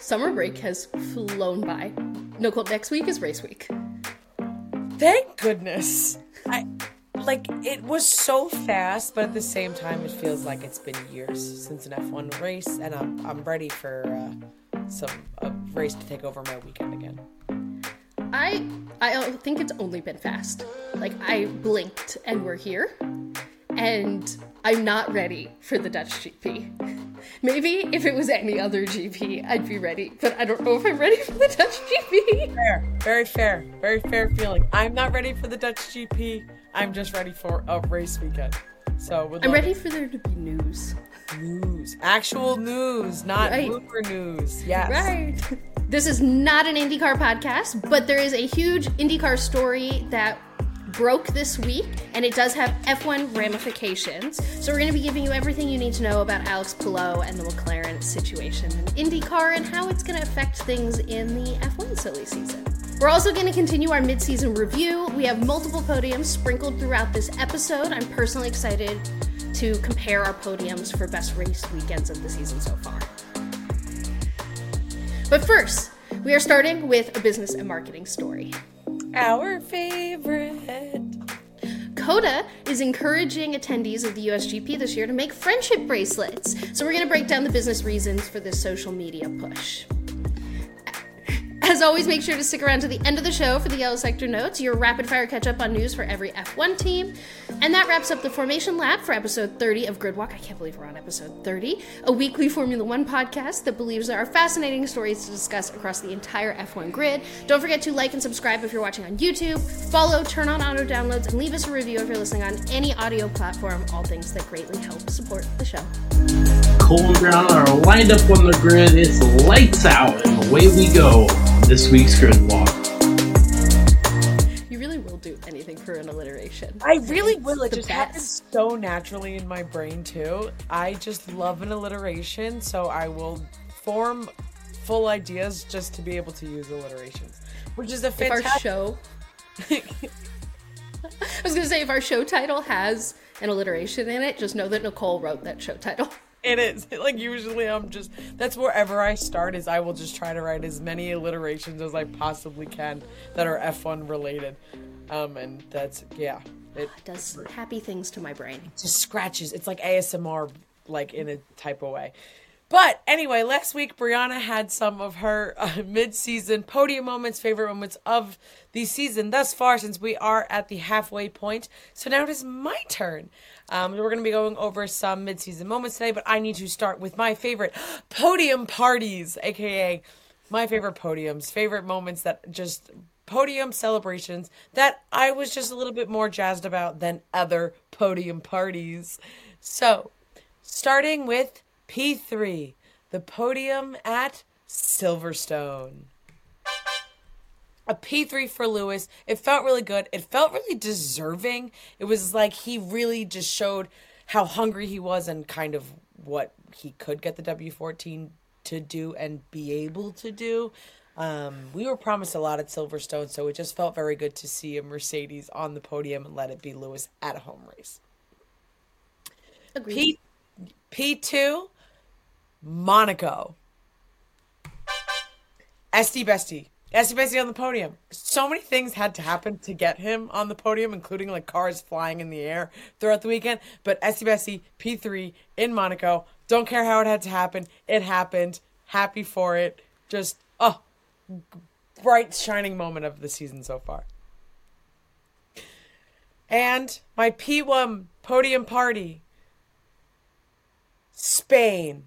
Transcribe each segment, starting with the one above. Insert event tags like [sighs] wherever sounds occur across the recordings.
Summer break has flown by. Nicole, next week is race week. Thank goodness. I like it was so fast, but at the same time, it feels like it's been years since an F1 race, and I'm I'm ready for uh, some a race to take over my weekend again. I I think it's only been fast. Like I blinked and we're here, and I'm not ready for the Dutch GP. Maybe if it was any other GP, I'd be ready, but I don't know if I'm ready for the Dutch GP. Fair, very fair, very fair feeling. I'm not ready for the Dutch GP. I'm just ready for a race weekend. So I'm ready for there to be news. News, actual news, not right. rumor news. Yes, right. This is not an IndyCar podcast, but there is a huge IndyCar story that broke this week, and it does have F1 ramifications. So, we're going to be giving you everything you need to know about Alex Palou and the McLaren situation in IndyCar and how it's going to affect things in the F1 silly season. We're also going to continue our midseason review. We have multiple podiums sprinkled throughout this episode. I'm personally excited to compare our podiums for best race weekends of the season so far. But first, we are starting with a business and marketing story. Our favorite. COTA is encouraging attendees of the USGP this year to make friendship bracelets. So we're going to break down the business reasons for this social media push. As always, make sure to stick around to the end of the show for the Yellow Sector Notes, your rapid fire catch up on news for every F1 team. And that wraps up the Formation Lap for episode 30 of Grid Walk. I can't believe we're on episode 30, a weekly Formula One podcast that believes there are fascinating stories to discuss across the entire F1 grid. Don't forget to like and subscribe if you're watching on YouTube, follow, turn on auto downloads, and leave us a review if you're listening on any audio platform, all things that greatly help support the show. Cole Brown are lined up on the grid. It's lights out, and away we go this week's Grid Walk. You really will do anything for an alliteration. I really will. It just best. happens so naturally in my brain too. I just love an alliteration, so I will form full ideas just to be able to use alliterations, which is a fantastic. If our show. [laughs] I was gonna say if our show title has an alliteration in it, just know that Nicole wrote that show title. [laughs] It is. Like usually I'm just that's wherever I start is I will just try to write as many alliterations as I possibly can that are F1 related. Um and that's yeah. It, it [sighs] does happy things to my brain. It just scratches. It's like ASMR like in a type of way. But anyway, last week Briana had some of her uh, [laughs] mid-season podium moments, favorite moments of the season thus far, since we are at the halfway point. So now it is my turn. Um, we're going to be going over some mid-season moments today, but I need to start with my favorite [gasps] podium parties, aka my favorite podiums, favorite moments that just podium celebrations that I was just a little bit more jazzed about than other podium parties. So, starting with P3, the podium at Silverstone. A P3 for Lewis. It felt really good. It felt really deserving. It was like he really just showed how hungry he was and kind of what he could get the W14 to do and be able to do. Um, we were promised a lot at Silverstone, so it just felt very good to see a Mercedes on the podium and let it be Lewis at a home race. Agreed. P two Monaco. Esty Bestie. Esty Bestie on the podium. So many things had to happen to get him on the podium, including like cars flying in the air throughout the weekend. But Esty Bestie, P3 in Monaco. Don't care how it had to happen. It happened. Happy for it. Just, oh, bright, shining moment of the season so far. And my P1 podium party Spain.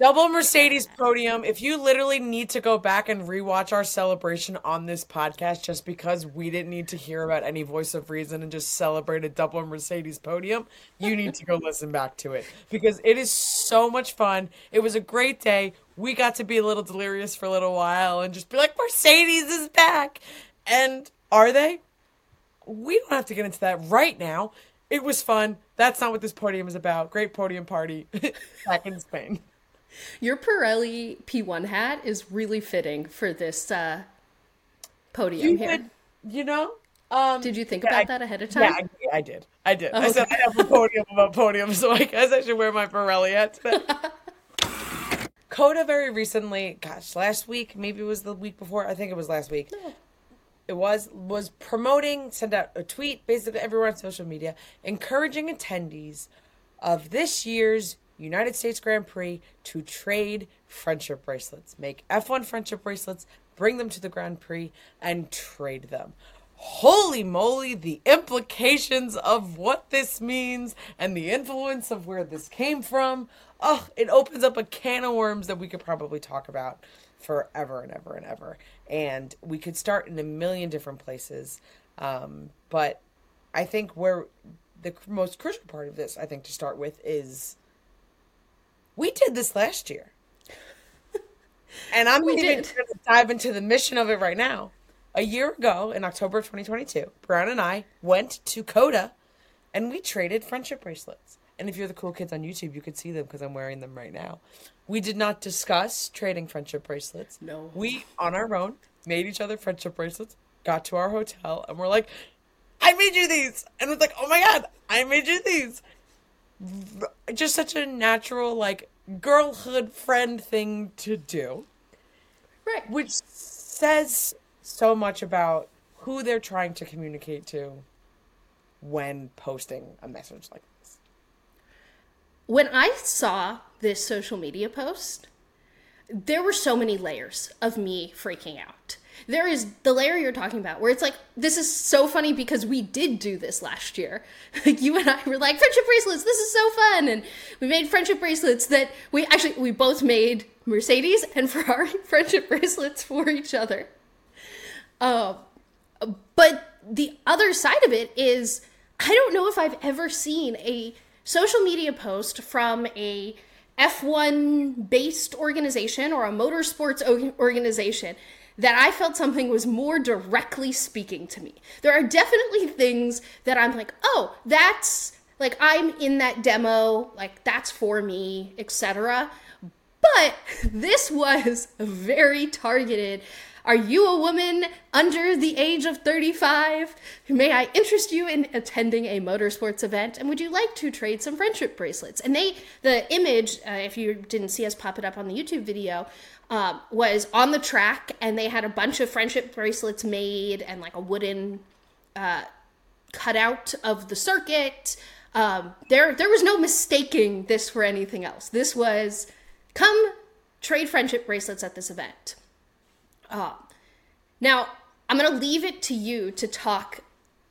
Double Mercedes podium. If you literally need to go back and rewatch our celebration on this podcast just because we didn't need to hear about any voice of reason and just celebrate a double Mercedes podium, you need to go [laughs] listen back to it because it is so much fun. It was a great day. We got to be a little delirious for a little while and just be like, Mercedes is back. And are they? We don't have to get into that right now. It was fun. That's not what this podium is about. Great podium party back in Spain. Your Pirelli P1 hat is really fitting for this uh, podium you here. Did, you know? Um, did you think yeah, about I, that ahead of time? Yeah, I, I did. I did. Oh, I said I have a podium about podium, [laughs] so I guess I should wear my Pirelli hat today. [laughs] COTA very recently, gosh, last week, maybe it was the week before, I think it was last week. It was was promoting, sent out a tweet basically everywhere on social media, encouraging attendees of this year's United States Grand Prix to trade friendship bracelets. Make F1 friendship bracelets, bring them to the Grand Prix, and trade them. Holy moly, the implications of what this means and the influence of where this came from. Oh, it opens up a can of worms that we could probably talk about forever and ever and ever. And we could start in a million different places. Um, but I think where the most crucial part of this, I think, to start with is we did this last year. [laughs] and I'm We even going to dive into the mission of it right now. A year ago, in October of 2022, Brown and I went to COTA and we traded friendship bracelets. And if you're the cool kids on YouTube, you could see them because I'm wearing them right now. We did not discuss trading friendship bracelets. No. We, on our own, made each other friendship bracelets, got to our hotel, and we're like, I made you these. And it's like, oh my God, I made you these. Just such a natural, like, girlhood friend thing to do Right. which says so much about who they're trying to communicate to when posting a message like. When I saw this social media post, there were so many layers of me freaking out. There is the layer you're talking about where it's like, this is so funny because we did do this last year. [laughs] Like you and I were like, friendship bracelets, this is so fun. And we made friendship bracelets that we actually, we both made Mercedes and [laughs] Ferrari friendship bracelets for each other. Uh, but the other side of it is I don't know if I've ever seen a social media post from a F1 based organization or a motorsports organization that I felt something was more directly speaking to me. There are definitely things that I'm like, oh, that's like I'm in that demo, like that's for me, etc. But [laughs] this was very targeted. Are you a woman under the age of 35? May I interest you in attending a motorsports event? And would you like to trade some friendship bracelets? And they, the image, uh, if you didn't see us pop it up on the YouTube video, um, was on the track, and they had a bunch of friendship bracelets made and like a wooden cutout of the circuit. Um, there, there was no mistaking this for anything else. This was come trade friendship bracelets at this event. Um, now, I'm gonna leave it to you to talk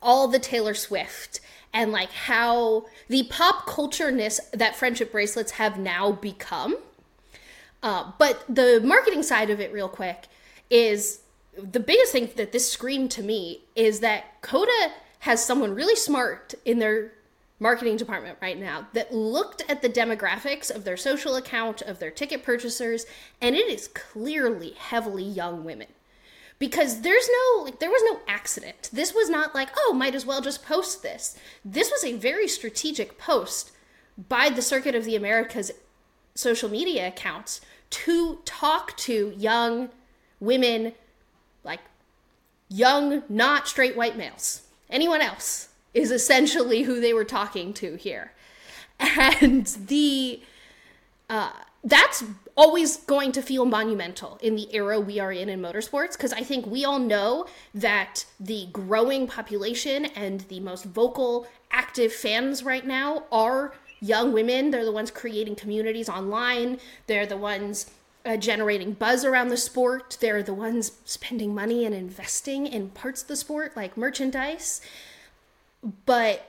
all the Taylor Swift and like how the pop cultureness that friendship bracelets have now become. Uh, but the marketing side of it, real quick, is the biggest thing that this screamed to me is that COTA has someone really smart in their marketing department right now that looked at the demographics of their social account, of their ticket purchasers, and it is clearly heavily young women. Because there's no, like, there was no accident. This was not like, oh, might as well just post this. This was a very strategic post by the Circuit of the Americas social media accounts to talk to young women, like young, not straight white males. Anyone else is essentially who they were talking to here. And the uh, that's always going to feel monumental in the era we are in in motorsports because I think we all know that the growing population and the most vocal, active fans right now are young women. They're the ones creating communities online, they're the ones uh, generating buzz around the sport, they're the ones spending money and investing in parts of the sport like merchandise. But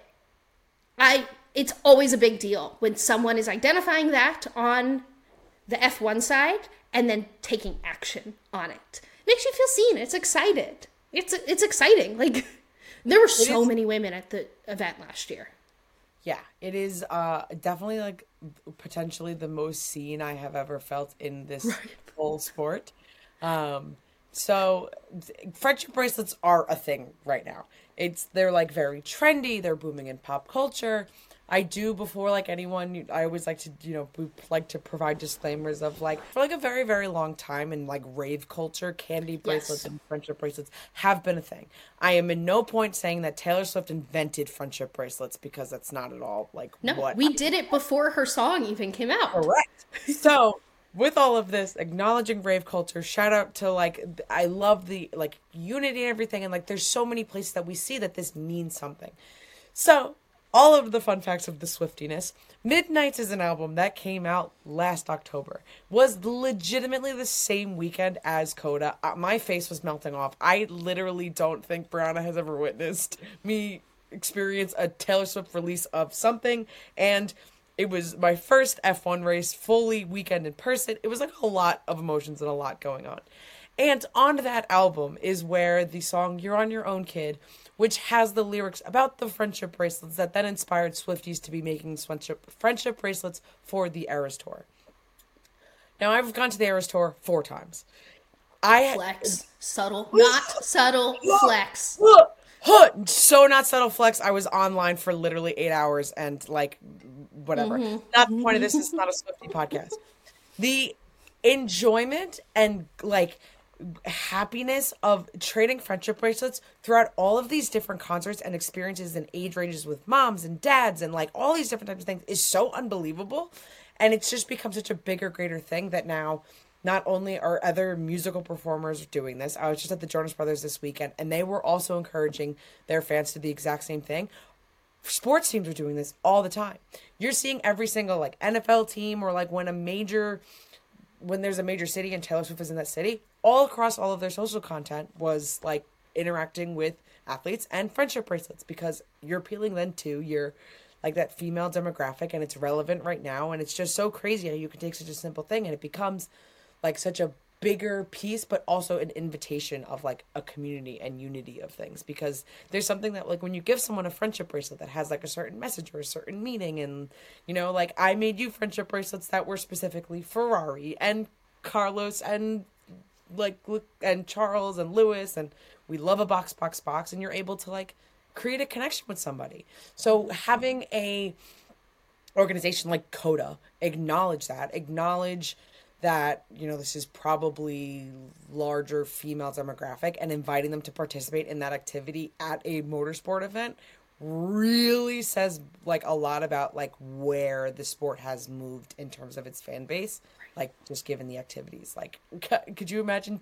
I it's always a big deal when someone is identifying that on the F1 side and then taking action on it. Makes you feel seen. It's excited. It's it's exciting. Like [laughs] there were so many women at the event last year. Yeah, it is uh definitely like potentially the most seen I have ever felt in this whole sport. Um so friendship bracelets are a thing right now. It's they're like very trendy, they're booming in pop culture. I do before like anyone I always like to you know we like to provide disclaimers of like for like a very very long time in like rave culture candy bracelets Yes. and friendship bracelets have been a thing. I am in no point saying that Taylor Swift invented friendship bracelets because that's not at all like No, what we did it before her song even came out. Correct. So with all of this, acknowledging rave culture, shout out to like I love the like unity and everything, and like there's so many places that we see that this means something. So all of the fun facts of the Swiftiness. Midnights is an album that came out last October. Was legitimately the same weekend as COTA. Uh, my face was melting off. I literally don't think Briana has ever witnessed me experience a Taylor Swift release of something and it was my first F1 race fully weekend in person. It was like a lot of emotions and a lot going on. And on that album is where the song You're on Your Own Kid, which has the lyrics about the friendship bracelets that then inspired Swifties to be making friendship, friendship bracelets for the Eras Tour. Now, I've gone to the Eras Tour four times. I flex. Subtle. Not subtle. Flex. So not subtle flex. I was online for literally eight hours and like whatever. Mm-hmm. Not the point of this. is not a Swifty podcast. The enjoyment and like happiness of trading friendship bracelets throughout all of these different concerts and experiences and age ranges with moms and dads and like all these different types of things is so unbelievable and it's just become such a bigger greater thing that now not only are other musical performers doing this i was just at the jonas brothers this weekend and they were also encouraging their fans to do the exact same thing. Sports teams are doing this all the time. You're seeing every single like nfl team or like when a major when there's a major city and Taylor Swift is in that city, all across all of their social content was like interacting with athletes and friendship bracelets because you're appealing then to your like that female demographic and it's relevant right now and it's just so crazy how you can take such a simple thing and it becomes like such a bigger piece but also an invitation of like a community and unity of things because there's something that like when you give someone a friendship bracelet that has like a certain message or a certain meaning and you know like I made you friendship bracelets that were specifically Ferrari and Carlos and like and Charles and Lewis and we love a box box box and you're able to like create a connection with somebody. So having a organization like COTA acknowledge that acknowledge that you know this is probably larger female demographic and inviting them to participate in that activity at a motorsport event really says like a lot about like where the sport has moved in terms of its fan base like just given the activities. Like could you imagine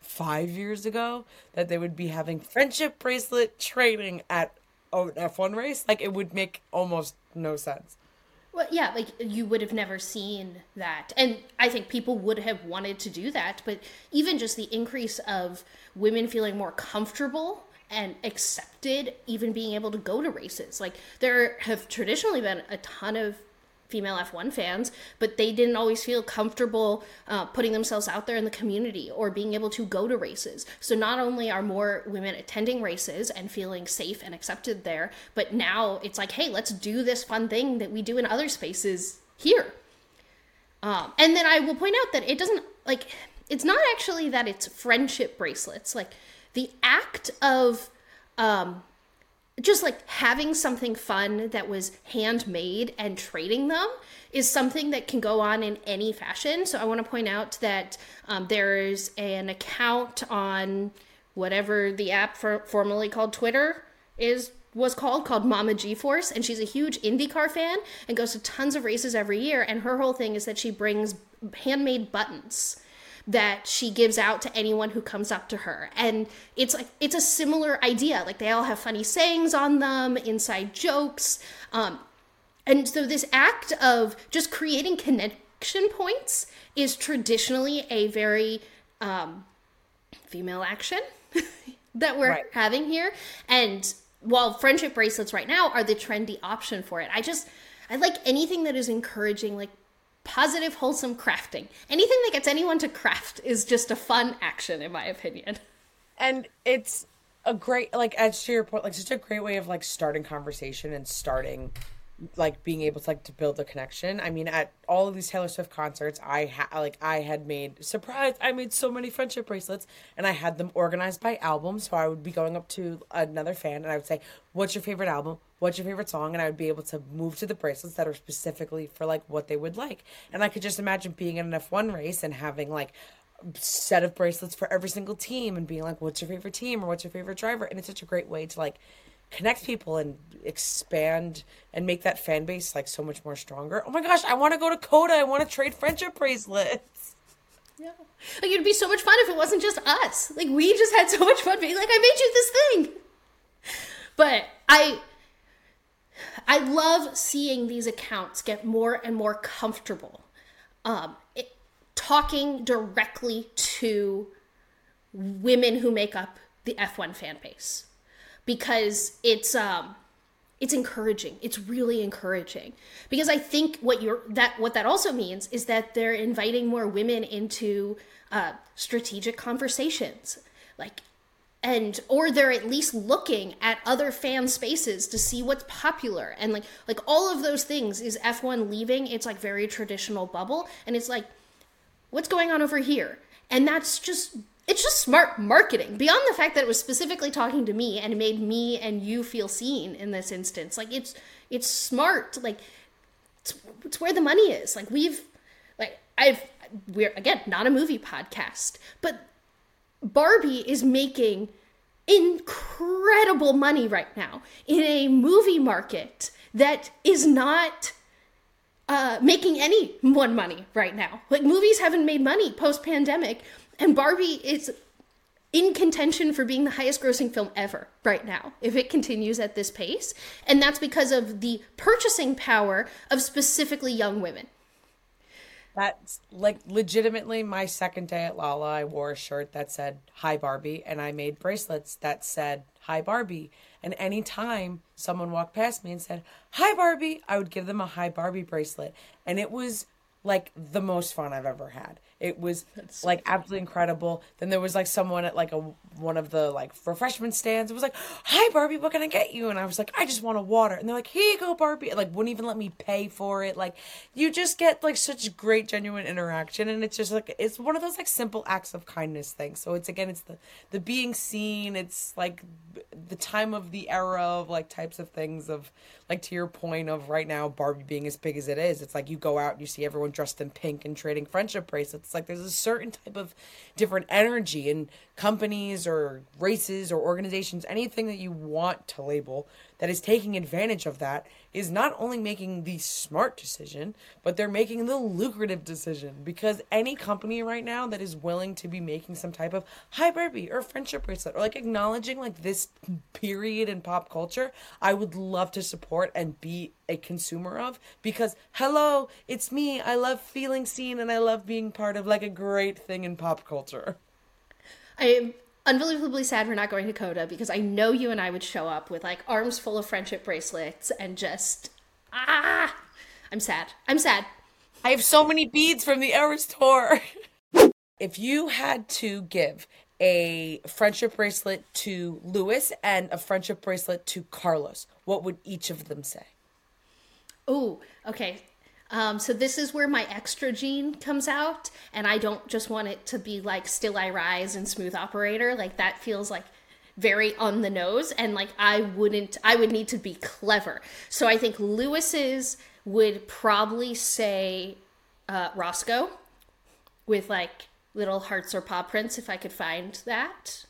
five years ago that they would be having friendship bracelet training at an f1 race? Like it would make almost no sense well, yeah, like you would have never seen that. And I think people would have wanted to do that. But even just the increase of women feeling more comfortable and accepted, even being able to go to races. Like there have traditionally been a ton of female F1 fans, but they didn't always feel comfortable uh, putting themselves out there in the community or being able to go to races. So not only are more women attending races and feeling safe and accepted there, but now it's like, hey, let's do this fun thing that we do in other spaces here. Um, and then I will point out that it doesn't like it's not actually that it's friendship bracelets. Like the act of um, just like having something fun that was handmade and trading them is something that can go on in any fashion. So I want to point out that um, there's an account on whatever the app for, formerly called Twitter is was called called Mama G Force, and she's a huge IndyCar fan and goes to tons of races every year. And her whole thing is that she brings handmade buttons that she gives out to anyone who comes up to her. And it's like it's a similar idea. Like they all have funny sayings on them, inside jokes. Um, and so this act of just creating connection points is traditionally a very um, female action [laughs] that we're right. having here. And while friendship bracelets right now are the trendy option for it, I just I like anything that is encouraging like positive, wholesome crafting. Anything that gets anyone to craft is just a fun action, in my opinion. And it's a great, like, as to your point, like, such a great way of like starting conversation and starting like being able to like to build a connection. I mean, at all of these Taylor Swift concerts, I had like I had made surprise. I made so many friendship bracelets, and I had them organized by album. So I would be going up to another fan, and I would say, "What's your favorite album? What's your favorite song?" And I would be able to move to the bracelets that are specifically for like what they would like. And I could just imagine being in an F one race and having like set of bracelets for every single team and being like, "What's your favorite team?" or "What's your favorite driver?" And it's such a great way to like connect people and expand and make that fan base like so much more stronger. Oh my gosh, I want to go to COTA. I want to trade friendship bracelets. Yeah. Like it'd be so much fun if it wasn't just us. Like we just had so much fun being like, I made you this thing. But I I love seeing these accounts get more and more comfortable um, it, talking directly to women who make up the F1 fan base. Because it's um, it's encouraging. It's really encouraging. Because I think what you're that what that also means is that they're inviting more women into uh, strategic conversations, like and or they're at least looking at other fan spaces to see what's popular. And like like all of those things is F1 leaving its like very traditional bubble and it's like what's going on over here? And that's just it's just smart marketing. Beyond the fact that it was specifically talking to me and it made me and you feel seen in this instance. Like it's it's smart. Like it's, it's where the money is. Like we've like i've we're again not a movie podcast but Barbie is making incredible money right now in a movie market that is not uh, making any one money right now. Like movies haven't made money post pandemic, and Barbie is in contention for being the highest grossing film ever right now if it continues at this pace. And that's because of the purchasing power of specifically young women. That's like legitimately my second day at Lolla. I wore a shirt that said "Hi Barbie," and I made bracelets that said "Hi Barbie." And anytime someone walked past me and said "Hi Barbie," I would give them a "Hi Barbie" bracelet, and it was like the most fun I've ever had. It was [laughs] so like funny. absolutely incredible. Then there was like someone at like a one of the like refreshment stands. It was like, "Hi Barbie, what can I get you?" And I was like, "I just want a water." And they're like, "Here you go, Barbie." And, like wouldn't even let me pay for it. Like you just get like such great genuine interaction and it's just like it's one of those like simple acts of kindness things. So it's again it's the the being seen, it's like the time of the era of like types of things of like to your point of right now Barbie being as big as it is. It's like you go out and you see everyone dressed in pink and trading friendship bracelets like there's a certain type of different energy in companies or races or organizations, anything that you want to label that is taking advantage of that is not only making the smart decision, but they're making the lucrative decision because any company right now that is willing to be making some type of hi Barbie or friendship bracelet or like acknowledging like this period in pop culture, I would love to support and be a consumer of because hello, it's me. I love feeling seen and I love being part of like a great thing in pop culture. I unbelievably sad we're not going to COTA because I know you and I would show up with like arms full of friendship bracelets and just ah I'm sad. I'm sad. I have so many beads from the Eras tour. [laughs] if you had to give a friendship bracelet to Lewis and a friendship bracelet to Carlos, what would each of them say? Oh, okay. Um, so this is where my extra gene comes out, and I don't just want it to be like Still I Rise and Smooth Operator. Like that feels like very on the nose, and like I wouldn't. I would need to be clever. So I think Lewis's would probably say uh, Roscoe with like little hearts or paw prints if I could find that,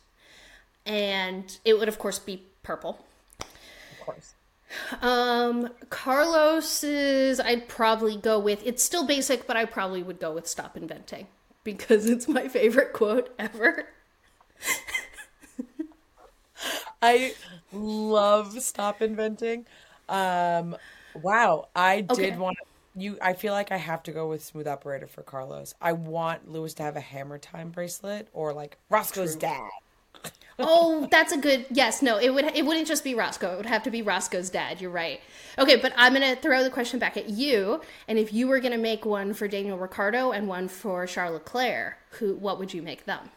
and it would of course be purple. Of course. Um, Carlos's, I'd probably go with. It's still basic, but I probably would go with "Stop Inventing" because it's my favorite quote ever. [laughs] I love "Stop Inventing." Um, wow, I did okay. want you. I feel like I have to go with "Smooth Operator" for Carlos. I want Lewis to have a Hammer Time bracelet or like Roscoe's True. dad oh, that's a good yes. No, it would it wouldn't just be Roscoe. It would have to be Roscoe's dad. You're right. Okay, but I'm gonna throw the question back at you. And if you were gonna make one for Daniel Ricciardo and one for Charles Leclerc, who what would you make them?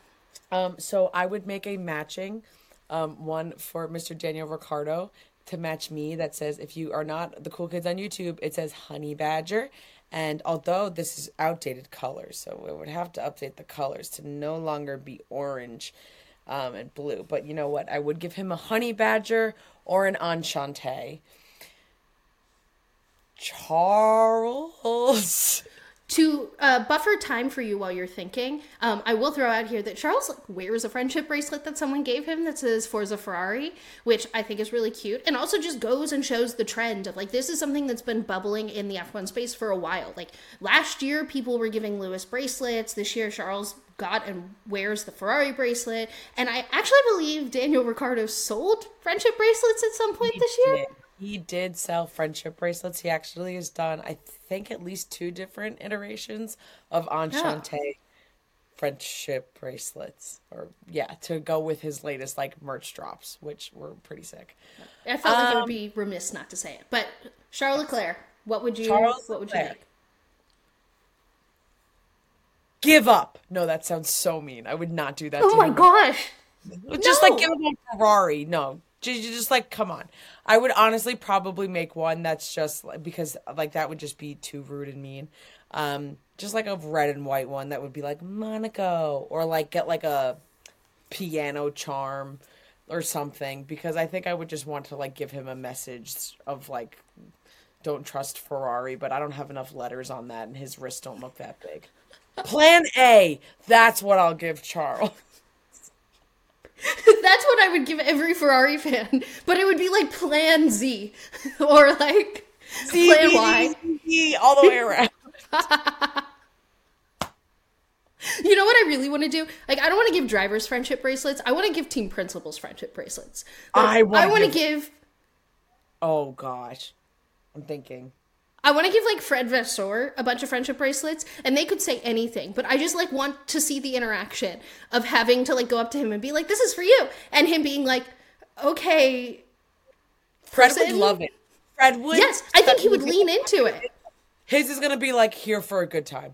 Um, so I would make a matching um, one for Mr. Daniel Ricciardo to match me that says if you are not the cool kids on YouTube, it says Honey Badger. And although this is outdated colors, so we would have to update the colors to no longer be orange um, and blue. But you know what? I would give him a honey badger or an enchante. Charles. To uh, buffer time for you while you're thinking, um, I will throw out here that Charles like, wears a friendship bracelet that someone gave him that says Forza Ferrari, which I think is really cute, and also just goes and shows the trend of like this is something that's been bubbling in the F1 space for a while. Like last year, people were giving Lewis bracelets. This year, Charles got and wears the Ferrari bracelet, and I actually believe Daniel Ricciardo sold friendship bracelets at some point this year. did. He did sell friendship bracelets. He actually has done, I think, at least two different iterations of Enchante friendship bracelets. Or, yeah, to go with his latest, like, merch drops, which were pretty sick. I felt like it Um, would be remiss not to say it. But Charles Leclerc, what would you Charles what would you make? Give up. No, that sounds so mean. I would not do that Oh my gosh. Just No. like give him a Ferrari. No. Just, just like come on. I would honestly probably make one that's just because like that would just be too rude and mean. Um just like a red and white one that would be like Monaco or like get like a piano charm or something because I think I would just want to like give him a message of like don't trust Ferrari, but I don't have enough letters on that and his wrists don't look that big. Plan A. That's what I'll give Charles. [laughs] That's what I would give every Ferrari fan. But it would be like Plan Z [laughs] or like Plan Y. All the way around. [laughs] You know what I really want to do? Like I don't want to give drivers friendship bracelets. I want to give team principals friendship bracelets. Like, I wanna I want to give- give Oh gosh, I'm thinking. I want to give like Fred Vasseur a bunch of friendship bracelets, and they could say anything, but I just like want to see the interaction of having to like go up to him and be like, "This is for you," and him being like, "Okay, Fred would love it. Fred would. yes." I think he would lean into it. His is gonna be like here for a good time.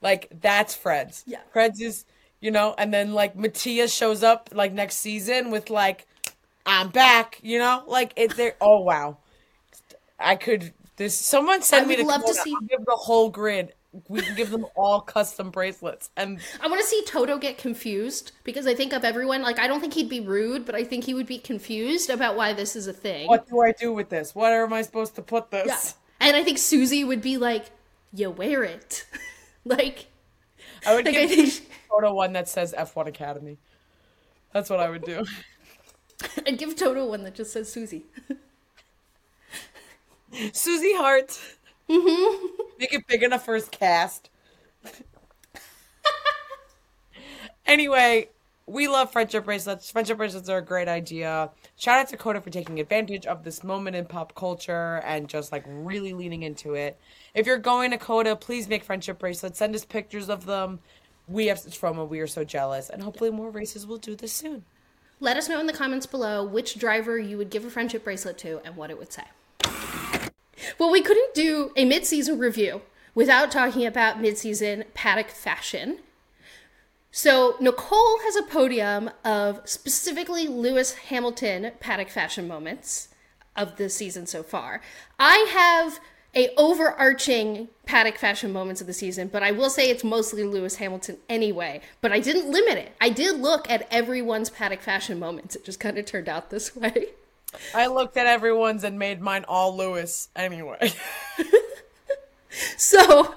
Like that's Fred's. Yeah. Fred's is you know, and then like Matthias shows up like next season with like, I'm back. You know, like it. There. Oh wow, I could. This someone send I me would to love to see- I'll give the whole grid. We can give them all custom bracelets and I want to see Toto get confused because I think of everyone like I don't think he'd be rude, but I think he would be confused about why this is a thing. what do I do with this? Where am I supposed to put this? Yeah. And I think Susie would be like, "You wear it," [laughs] like. I would Like, I give think she- [laughs] Toto one that says F1 Academy. That's what I would do. [laughs] I'd give Toto one that just says Susie. Susie Hart. Mm-hmm. Make it big enough for his cast. anyway, we love friendship bracelets. Friendship bracelets are a great idea. Shout out to COTA for taking advantage of this moment in pop culture and just like really leaning into it. If you're going to COTA, please make friendship bracelets. Send us pictures of them. We have such fun. We are so jealous, and hopefully more races will do this soon. Let us know in the comments below which driver you would give a friendship bracelet to and what it would say. Well, we couldn't do a mid-season review without talking about mid-season paddock fashion. So Nicole has a podium of specifically Lewis Hamilton paddock fashion moments of the season so far. I have a overarching paddock fashion moments of the season, but I will say it's mostly Lewis Hamilton anyway. But I didn't limit it. I did look at everyone's paddock fashion moments. It just kind of turned out this [laughs] way. I looked at everyone's and made mine all Lewis anyway. [laughs] So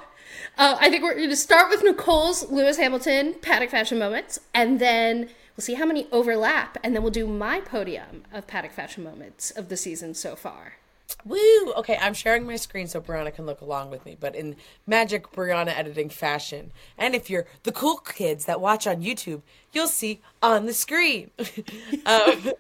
uh, I think we're going to start with Nicole's Lewis Hamilton paddock fashion moments, and then we'll see how many overlap, and then we'll do my podium of paddock fashion moments of the season so far. Woo! Okay, I'm sharing my screen so Briana can look along with me, but in magic Briana editing fashion. And if you're the cool kids that watch on YouTube, you'll see on the screen. [laughs] um,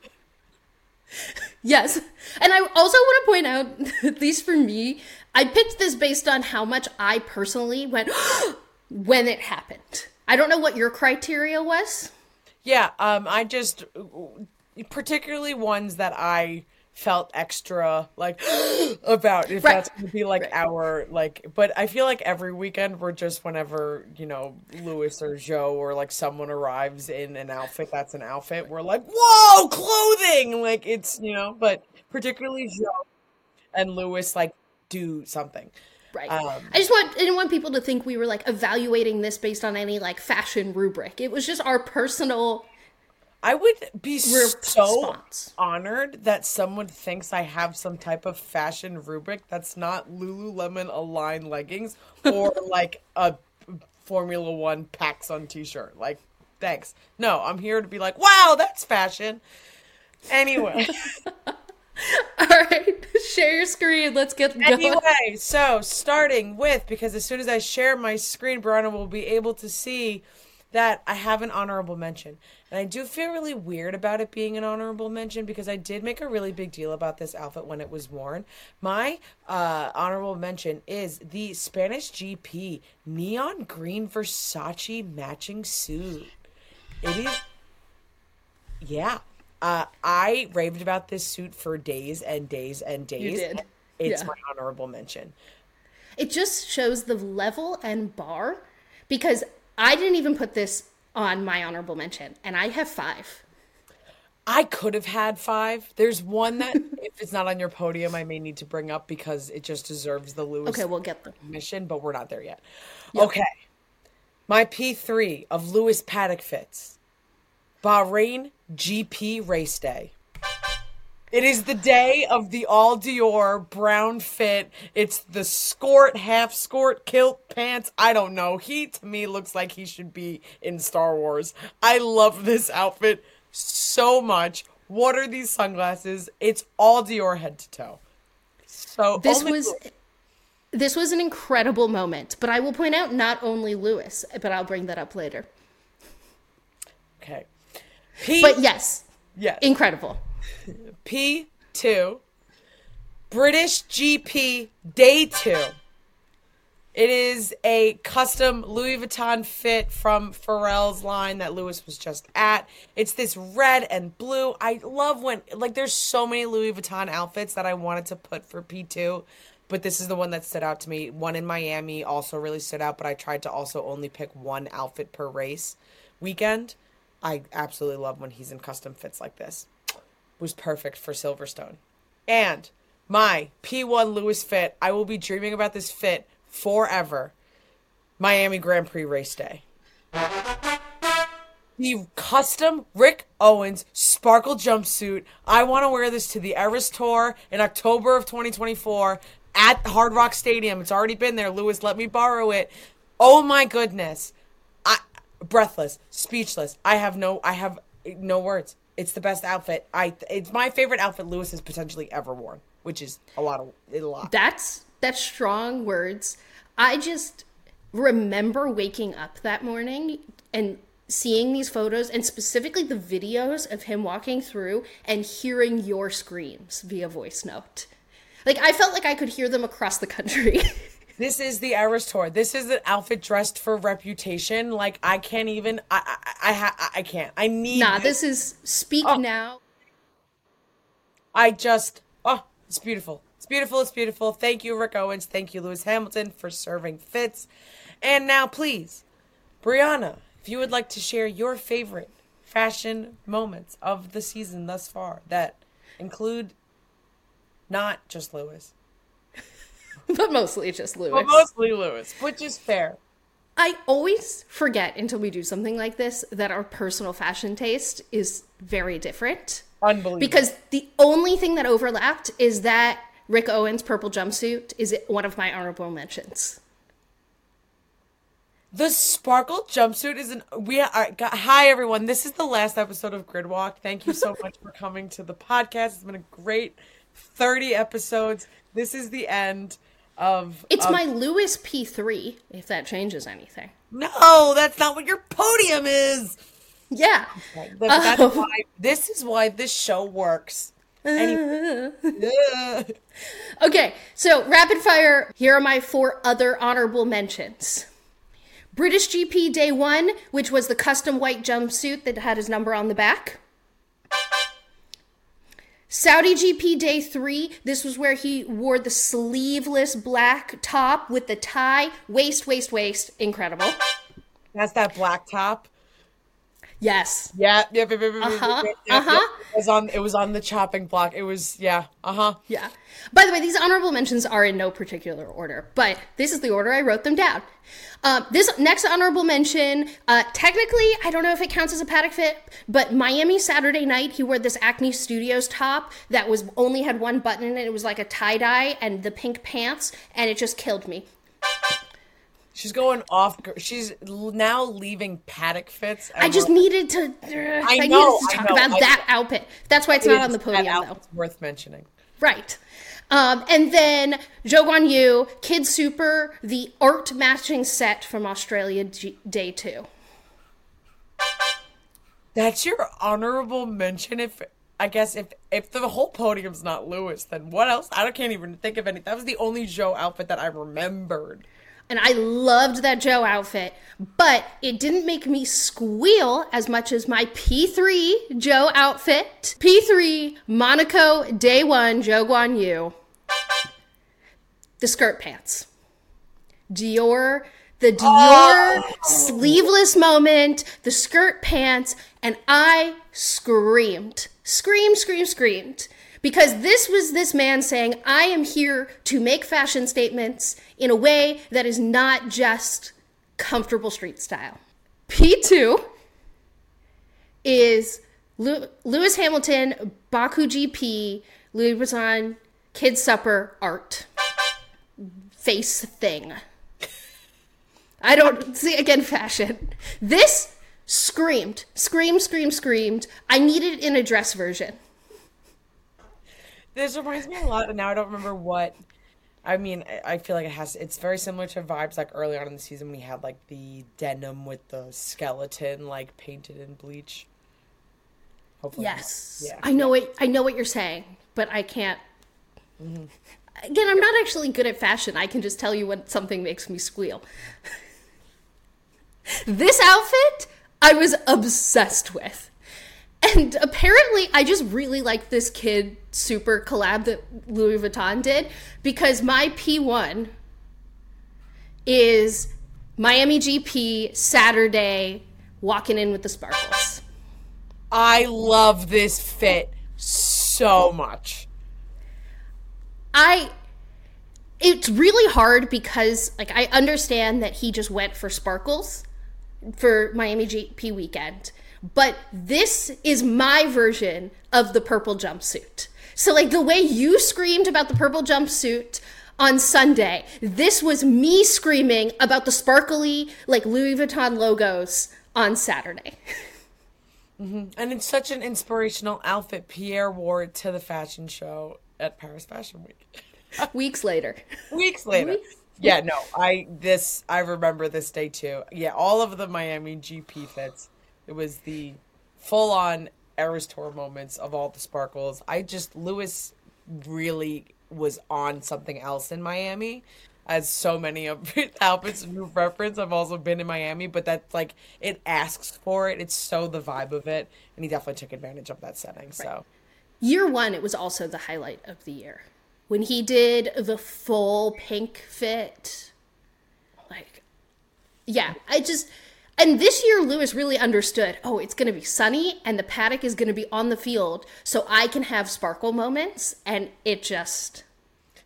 Yes. And I also want to point out, [laughs] at least for me, I picked this based on how much I personally went [gasps] when it happened. I don't know what your criteria was. yeah, um, I just particularly ones that I felt extra like [gasps] about if Right. that's gonna be like our like but I feel like every weekend we're just whenever, you know, Lewis or Joe or like someone arrives in an outfit that's an outfit, we're like, Whoa, clothing like it's you know, but particularly Joe and Lewis like do something. Right. Um, I just want I didn't want people to think we were like evaluating this based on any like fashion rubric. It was just our personal I would be so honored that someone thinks I have some type of fashion rubric that's not Lululemon aligned leggings [laughs] or like a Formula One packs on t-shirt. Like, thanks. No, I'm here to be like, wow, that's fashion. Anyway, [laughs] All right, share your screen. Let's get going. anyway, so starting with because as soon as I share my screen, Briana will be able to see that I have an honorable mention. And I do feel really weird about it being an honorable mention because I did make a really big deal about this outfit when it was worn. My uh, honorable mention is the Spanish GP neon green Versace matching suit. It is yeah. Uh, I raved about this suit for days and days and days. did. It's Yeah. my honorable mention. It just shows the level and bar because I didn't even put this on my honorable mention, and I have five. I could have had five. There's one that, [laughs] if it's not on your podium, I may need to bring up because it just deserves the Lewis Okay, we'll get the mission, but we're not there yet. Okay. My P3 of Lewis Paddock fits Bahrain GP race day. It is the day of the all Dior brown fit. It's the skort, half skort, kilt pants. I don't know. He to me looks like he should be in Star Wars. I love this outfit so much. What are these sunglasses? It's all Dior head to toe. So This was this was an incredible moment, but I will point out not only Lewis, but I'll bring that up later. okay. P But yes, yes. incredible. P2, British GP Day 2. It is a custom Louis Vuitton fit from Pharrell's line that Lewis was just at. It's this red and blue. I love when, like, there's so many Louis Vuitton outfits that I wanted to put for P2, but this is the one that stood out to me. One in Miami also really stood out, but I tried to also only pick one outfit per race weekend. I absolutely love when he's in custom fits like this was perfect for Silverstone. And my P1 Lewis fit, I will be dreaming about this fit forever. Miami Grand Prix race day. The custom Rick Owens sparkle jumpsuit. I want to wear this to the Eras Tour in October of 2024 at Hard Rock Stadium. It's already been there. Lewis, let me borrow it. Oh my goodness. I breathless, speechless. I have no I have no words. It's the best outfit. I it's my favorite outfit Lewis has potentially ever worn, which is a lot of a lot. That's that's strong words. I just remember waking up that morning and seeing these photos and specifically the videos of him walking through and hearing your screams via voice note. Like I felt like I could hear them across the country. [laughs] This is the Eras tour. This is an outfit dressed for reputation. Like I can't even. I I I, ha, I can't. I need. nah, this is speak Oh. now. I just. Oh, it's beautiful. It's beautiful. It's beautiful. Thank you, Rick Owens. Thank you, Lewis Hamilton, for serving fits. And now, please, Briana, if you would like to share your favorite fashion moments of the season thus far that include not just Lewis, [laughs] But mostly just Lewis. but mostly Lewis, which is fair. I always forget until we do something like this that our personal fashion taste is very different. Unbelievable. Because the only thing that overlapped is that Rick Owens purple jumpsuit is one of my honorable mentions. The sparkle jumpsuit is an we are hi everyone. This is the last episode of Grid Walk. Thank you so much for coming to the podcast. It's been a great 30 episodes. This is the end of It's of- my Lewis P3, if that changes anything. No, that's not what your podium is. Yeah. That- that's um, why this is why this show works. Yeah. [laughs] Okay, so rapid fire. Here are my four other honorable mentions. British GP Day 1, which was the custom white jumpsuit that had his number on the back. Saudi GP Day 3, this was where he wore the sleeveless black top with the tie, waist, waist, waist. Incredible. That's that black top. Yes. Yeah, yep, yep, yep, yep, Was on it was on the chopping block. It was yeah, uh-huh. Yeah. By the way, these honorable mentions are in no particular order, but this is the order I wrote them down. Um, this next honorable mention, uh, technically, I don't know if it counts as a paddock fit, but Miami Saturday night, he wore this Acne Studios top that was only had one button it. It was like a tie dye and the pink pants, and it just killed me. She's going off. She's now leaving paddock fits. I just needed to. Uh, I, I know, needed to talk about I, that outfit. That's why it's not on the podium, though. It's worth mentioning. Right. Um, and then Zhou Guanyu, Kid Super, the art matching set from Australia G- Day 2. That's your honorable mention. If I guess if if the whole podium's not Lewis, then what else? I can't even think of any. That was the only Zhou outfit that I remembered and I loved that Zhou outfit, but it didn't make me squeal as much as my P3 Zhou outfit. P3 Monaco Day 1 Zhou Guanyu. The skirt pants. Dior, the Dior oh. sleeveless moment, the skirt pants, and I screamed. Screamed, screamed, screamed because this was this man saying, I am here to make fashion statements in a way that is not just comfortable street style. P2 is Lewis Hamilton, Baku GP, Louis Vuitton, KidSuper art face thing. I don't see again fashion. This screamed, screamed, screamed, screamed. I needed it in a dress version. This reminds me a lot, and now I don't remember what. I mean, I feel like it has. It's very similar to vibes like early on in the season We had like the denim with the skeleton like painted in bleach. Hopefully, yes. Yeah, I know what I know what you're saying, but I can't. Mm-hmm. Again, I'm not actually good at fashion. I can just tell you when something makes me squeal. [laughs] this outfit, I was obsessed with. And apparently, I just really like this kid super collab that Louis Vuitton did because my P1 is Miami GP Saturday walking in with the sparkles. I love this fit so much. I it's really hard because like I understand that he just went for sparkles for Miami GP weekend but this is my version of the purple jumpsuit. So, like the way you screamed about the purple jumpsuit on Sunday, this was me screaming about the sparkly, like Louis Vuitton logos on Saturday. Mm-hmm. And it's such an inspirational outfit. Pierre wore it to the fashion show at Paris Fashion Week. [laughs] Weeks later. Weeks later. Weeks? Yeah, no, I this I remember this day too. Yeah, all of the Miami GP fits it was the full on Eras Tour moments of all the sparkles. I just Lewis really was on something else in Miami. As so many of [laughs] outfits you reference, I've also been in Miami, but that's like it asks for it. It's so the vibe of it, and he definitely took advantage of that setting. Right. So, year one, it was also the highlight of the year when he did the full pink fit. Like, yeah, I just and this year, Lewis really understood oh, it's going to be sunny and the paddock is going to be on the field, so I can have sparkle moments. And it just,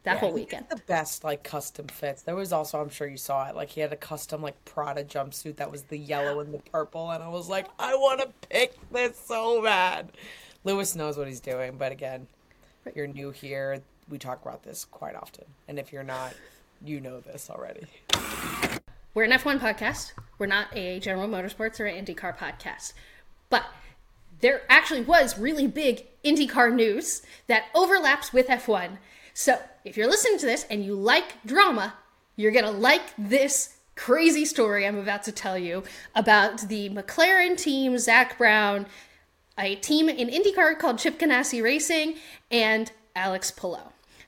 that yeah, whole weekend. The best, like, custom fits. There was also, I'm sure you saw it, like, he had a custom, like, Prada jumpsuit that was the yellow and the purple. And I was like, I want to pick this so bad. Lewis knows what he's doing. But again, you're new here. We talk about this quite often. And if you're not, you know this already. We're an F1 podcast. We're not a General Motorsports or an IndyCar podcast. But there actually was really big IndyCar news that overlaps with F1. So if you're listening to this and you like drama, you're going to like this crazy story I'm about to tell you about the McLaren team, Zak Brown, a team in IndyCar called Chip Ganassi Racing, and Alex Palou.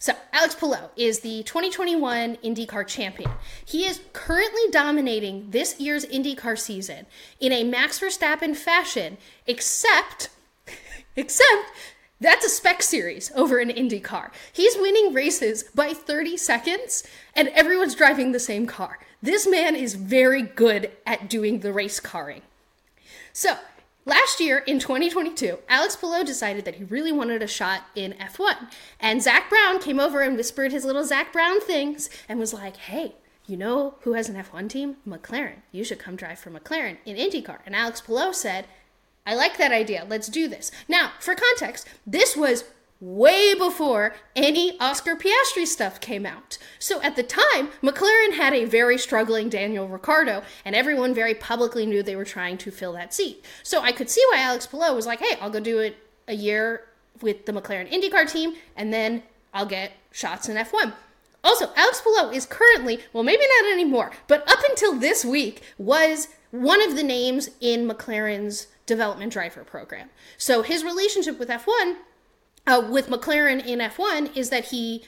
So, Alex Palou is the 2021 IndyCar champion. He is currently dominating this year's IndyCar season in a Max Verstappen fashion, except, [laughs] except that's a spec series over an IndyCar. He's winning races by 30 seconds, and everyone's driving the same car. This man is very good at doing the race carring. So, Last year in 2022, Alex Palou decided that he really wanted a shot in F1. And Zak Brown came over and whispered his little Zak Brown things and was like, hey, you know who has an F1 team? McLaren. You should come drive for McLaren in IndyCar. And Alex Palou said, I like that idea. Let's do this. Now, for context, this was way before any Oscar Piastri stuff came out. So at the time, McLaren had a very struggling Daniel Ricciardo, and everyone very publicly knew they were trying to fill that seat. So I could see why Alex Palou was like, hey, I'll go do it a year with the McLaren IndyCar team, and then I'll get shots in F1. Also, Alex Palou is currently, well, maybe not anymore, but up until this week, was one of the names in McLaren's development driver program. So his relationship with F1 uh, with McLaren in F1 is that he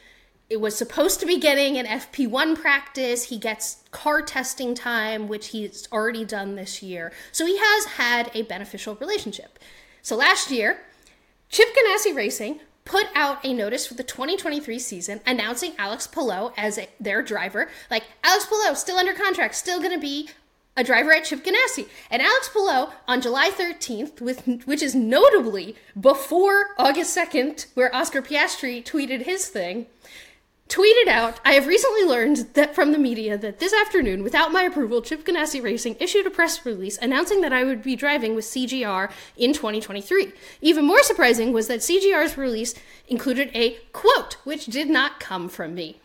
it was supposed to be getting an FP1 practice. He gets car testing time, which he's already done this year. So he has had a beneficial relationship. So last year, Chip Ganassi Racing put out a notice for the 2023 season announcing Alex Palou as a, their driver. Like, Alex Palou, still under contract, still going to be a driver at Chip Ganassi. And Alex Palou on July 13th, with, which is notably before August 2nd, where Oscar Piastri tweeted his thing, tweeted out, I have recently learned that from the media that this afternoon, without my approval, Chip Ganassi Racing issued a press release announcing that I would be driving with CGR in 2023. Even more surprising was that CGR's release included a quote, which did not come from me.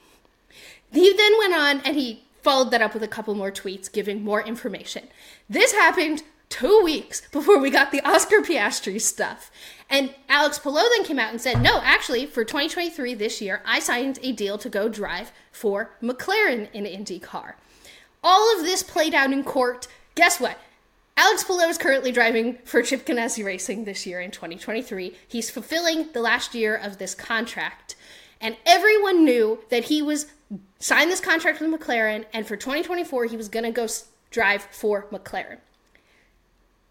He then went on and he followed that up with a couple more tweets giving more information. This happened two weeks before we got the Oscar Piastri stuff. And Alex Palou then came out and said, no, actually, for 2023 this year, I signed a deal to go drive for McLaren in IndyCar. All of this played out in court. Guess what? Alex Palou is currently driving for Chip Ganassi Racing this year in 2023. He's fulfilling the last year of this contract. And everyone knew that he was signed this contract with McLaren, and for 2024, he was going to go drive for McLaren.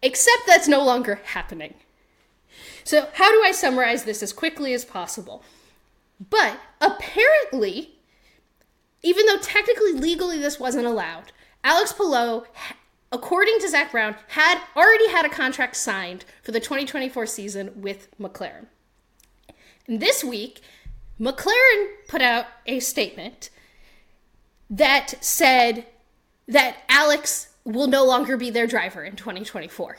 Except that's no longer happening. So, how do I summarize this as quickly as possible? But apparently, even though technically legally this wasn't allowed, Alex Palou, according to Zak Brown, had already had a contract signed for the 2024 season with McLaren. And this week, McLaren put out a statement that said that Alex will no longer be their driver in 2024.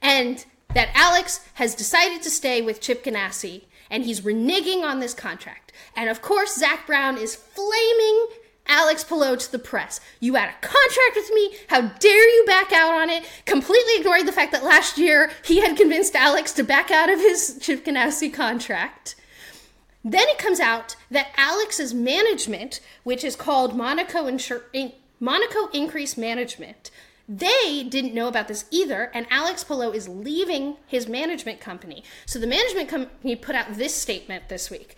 And that Alex has decided to stay with Chip Ganassi and he's reneging on this contract. And of course, Zak Brown is flaming Alex Palou to the press. You had a contract with me. How dare you back out on it? Completely ignoring the fact that last year he had convinced Alex to back out of his Chip Ganassi contract. Then it comes out that Alex's management, which is called Monaco, Monaco Increase Management, they didn't know about this either, and Alex Palou is leaving his management company. So the management company put out this statement this week.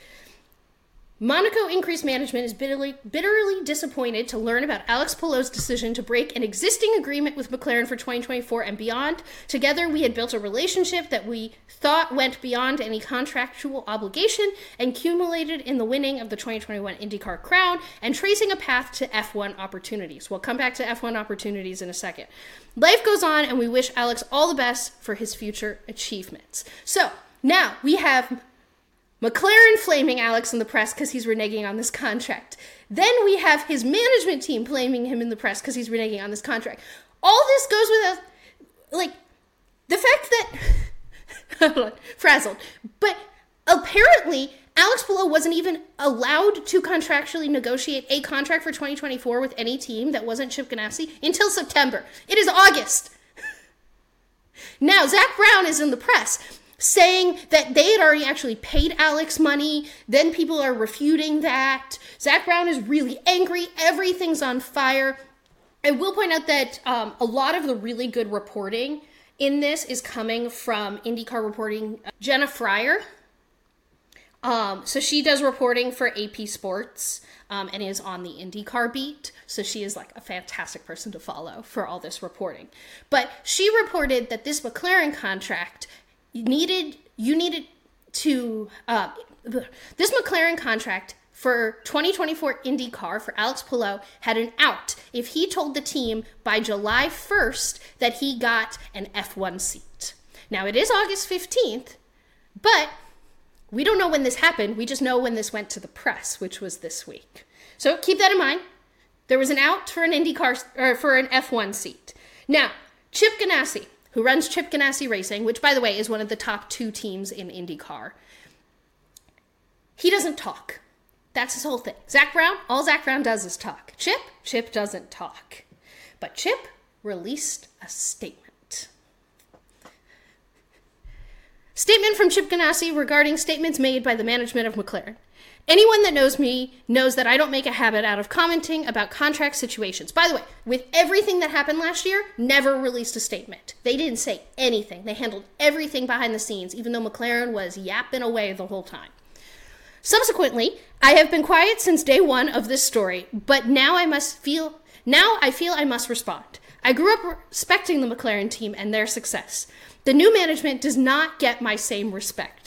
Monaco Increase Management is bitterly, bitterly disappointed to learn about Alex Palou's decision to break an existing agreement with McLaren for 2024 and beyond. Together, we had built a relationship that we thought went beyond any contractual obligation and culminated in the winning of the 2021 IndyCar crown and tracing a path to F1 opportunities. We'll come back to F1 opportunities in a second. Life goes on, and we wish Alex all the best for his future achievements. So, now we have McLaren flaming Alex in the press because he's reneging on this contract. Then we have his management team blaming him in the press because he's reneging on this contract. All this goes without, like, the fact that, [laughs] frazzled, but apparently Alex Palou wasn't even allowed to contractually negotiate a contract for 2024 with any team that wasn't Chip Ganassi until September. It is August. [laughs] now, Zak Brown is in the press saying that they had already actually paid Alex money. Then people are refuting that. Zak Brown is really angry. Everything's on fire. I will point out that um, a lot of the really good reporting in this is coming from IndyCar reporting. Jenna Fryer. Um, so she does reporting for AP Sports um, and is on the IndyCar beat. So she is like a fantastic person to follow for all this reporting. But she reported that this McLaren contract needed you needed to uh, this McLaren contract for 2024 IndyCar for Alex Palou had an out if he told the team by July 1st that he got an F1 seat. Now it is August 15th, but we don't know when this happened. We just know when this went to the press, which was this week. So keep that in mind. There was an out for an IndyCar or for an F1 seat. Now, Chip Ganassi, who runs Chip Ganassi Racing, which by the way is one of the top 2 teams in IndyCar. He doesn't talk. That's his whole thing. Zak Brown, all Zak Brown does is talk. Chip, Chip doesn't talk. But Chip released a statement. Statement from Chip Ganassi regarding statements made by the management of McLaren. Anyone that knows me knows that I don't make a habit out of commenting about contract situations. By the way, with everything that happened last year, never released a statement. They didn't say anything. They handled everything behind the scenes, even though McLaren was yapping away the whole time. Subsequently, I have been quiet since day one of this story, but now I must feel now I feel I must respond. I grew up respecting the McLaren team and their success. The new management does not get my same respect.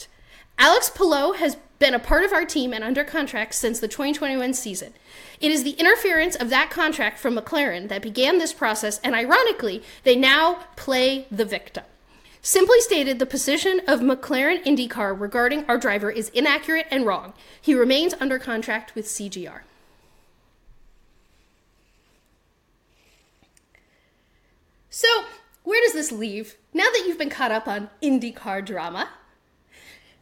Alex Palou has been a part of our team and under contract since the 2021 season. It is the interference of that contract from McLaren that began this process, and ironically, they now play the victim. Simply stated, the position of McLaren IndyCar regarding our driver is inaccurate and wrong. He remains under contract with CGR. So, where does this leave now that you've been caught up on IndyCar drama?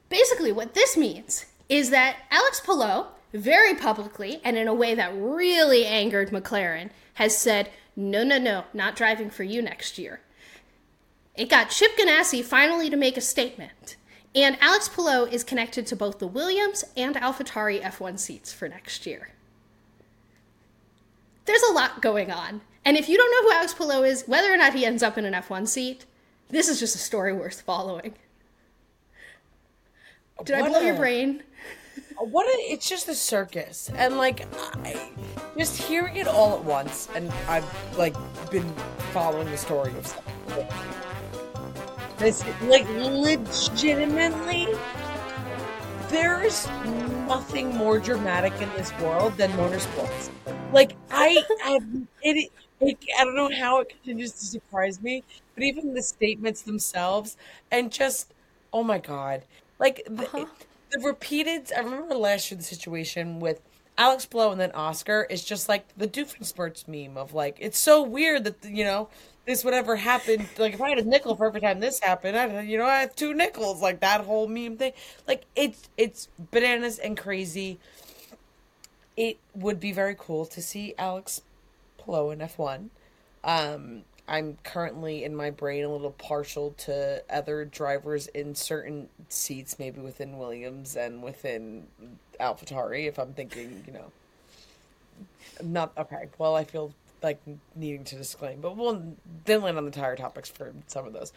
Basically, what this means is that Alex Palou, very publicly and in a way that really angered McLaren, has said, no, no, no, not driving for you next year. It got Chip Ganassi finally to make a statement. And Alex Palou is connected to both the Williams and AlphaTauri F1 seats for next year. There's a lot going on. And if you don't know who Alex Palou is, whether or not he ends up in an F1 seat, this is just a story worth following. Did what I blow a, your brain? [laughs] What a, it's just a circus. And like I, just hearing it all at once and I've like been following the story of stuff this, like, legitimately, there is nothing more dramatic in this world than motorsports. Like, I, I, it, it, I don't know how it continues to surprise me, but even the statements themselves, and just, oh my god, like uh-huh. the, the repeated. I remember last year the situation with Alex Palou and then Oscar is just like the Doofenshmirtz meme of like it's so weird that you know this would ever happen. Like if I had a nickel for every time this happened, I you know I have two nickels. Like that whole meme thing. Like it's it's bananas and crazy. It would be very cool to see Alex Palou in F one. Um, I'm currently in my brain a little partial to other drivers in certain seats, maybe within Williams and within AlphaTauri. If I'm thinking, you know, not okay. Well, I feel like needing to disclaim, but we'll then land on the tire topics for some of those.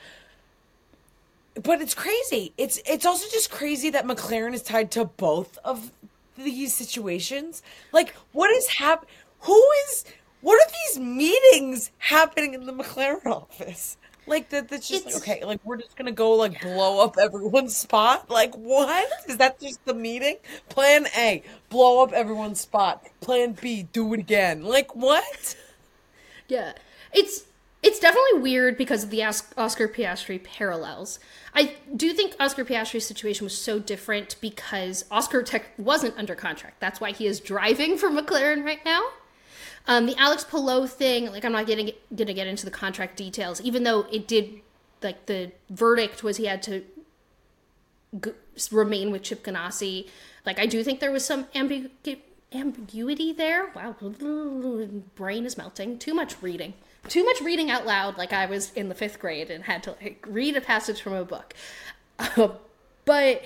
But it's crazy. It's it's also just crazy that McLaren is tied to both of these situations. Like, what is hap? Who is? What are these meetings happening in the McLaren office? Like that that's just like, okay, like we're just gonna go like blow up everyone's spot? Like what? Is that just the meeting? Plan A, blow up everyone's spot. Plan B, do it again. Like what? Yeah. It's it's definitely weird because of the Oscar Piastri parallels. I do think Oscar Piastri's situation was so different because Oscar Tech wasn't under contract. That's why he is driving for McLaren right now. Um, the Alex Palou thing, like I'm not getting gonna get into the contract details, even though it did, like the verdict was he had to g- remain with Chip Ganassi. Like I do think there was some ambiguity there. Wow, brain is melting. Too much reading. Too much reading out loud, like I was in the fifth grade and had to like, read a passage from a book. [laughs] But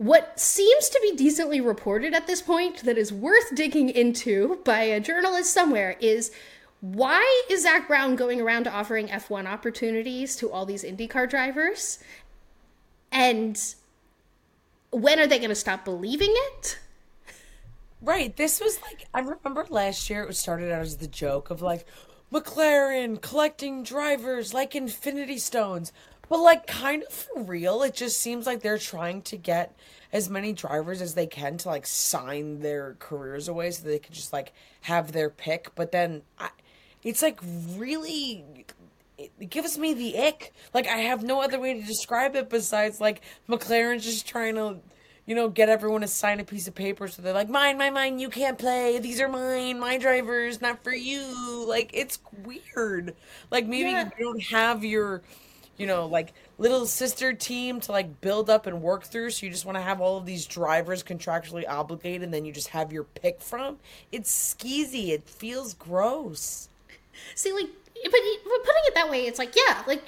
what seems to be decently reported at this point that is worth digging into by a journalist somewhere is why is Zak Brown going around offering F1 opportunities to all these IndyCar drivers? And when are they going to stop believing it? Right. This was like I remember last year it was started out as the joke of like McLaren collecting drivers like Infinity Stones. But like kind of for real, it just seems like they're trying to get as many drivers as they can to like sign their careers away so they can just like have their pick. But then I, it's like really it gives me the ick. Like I have no other way to describe it besides like McLaren's just trying to you know, get everyone to sign a piece of paper so they're like, mine, mine, mine, you can't play. These are mine, my drivers, not for you. Like, it's weird. Like, maybe yeah. you don't have your, you know, like little sister team to like build up and work through. So you just want to have all of these drivers contractually obligated and then you just have your pick from. It's skeezy. It feels gross. See, like, but putting it that way, it's like, yeah, like,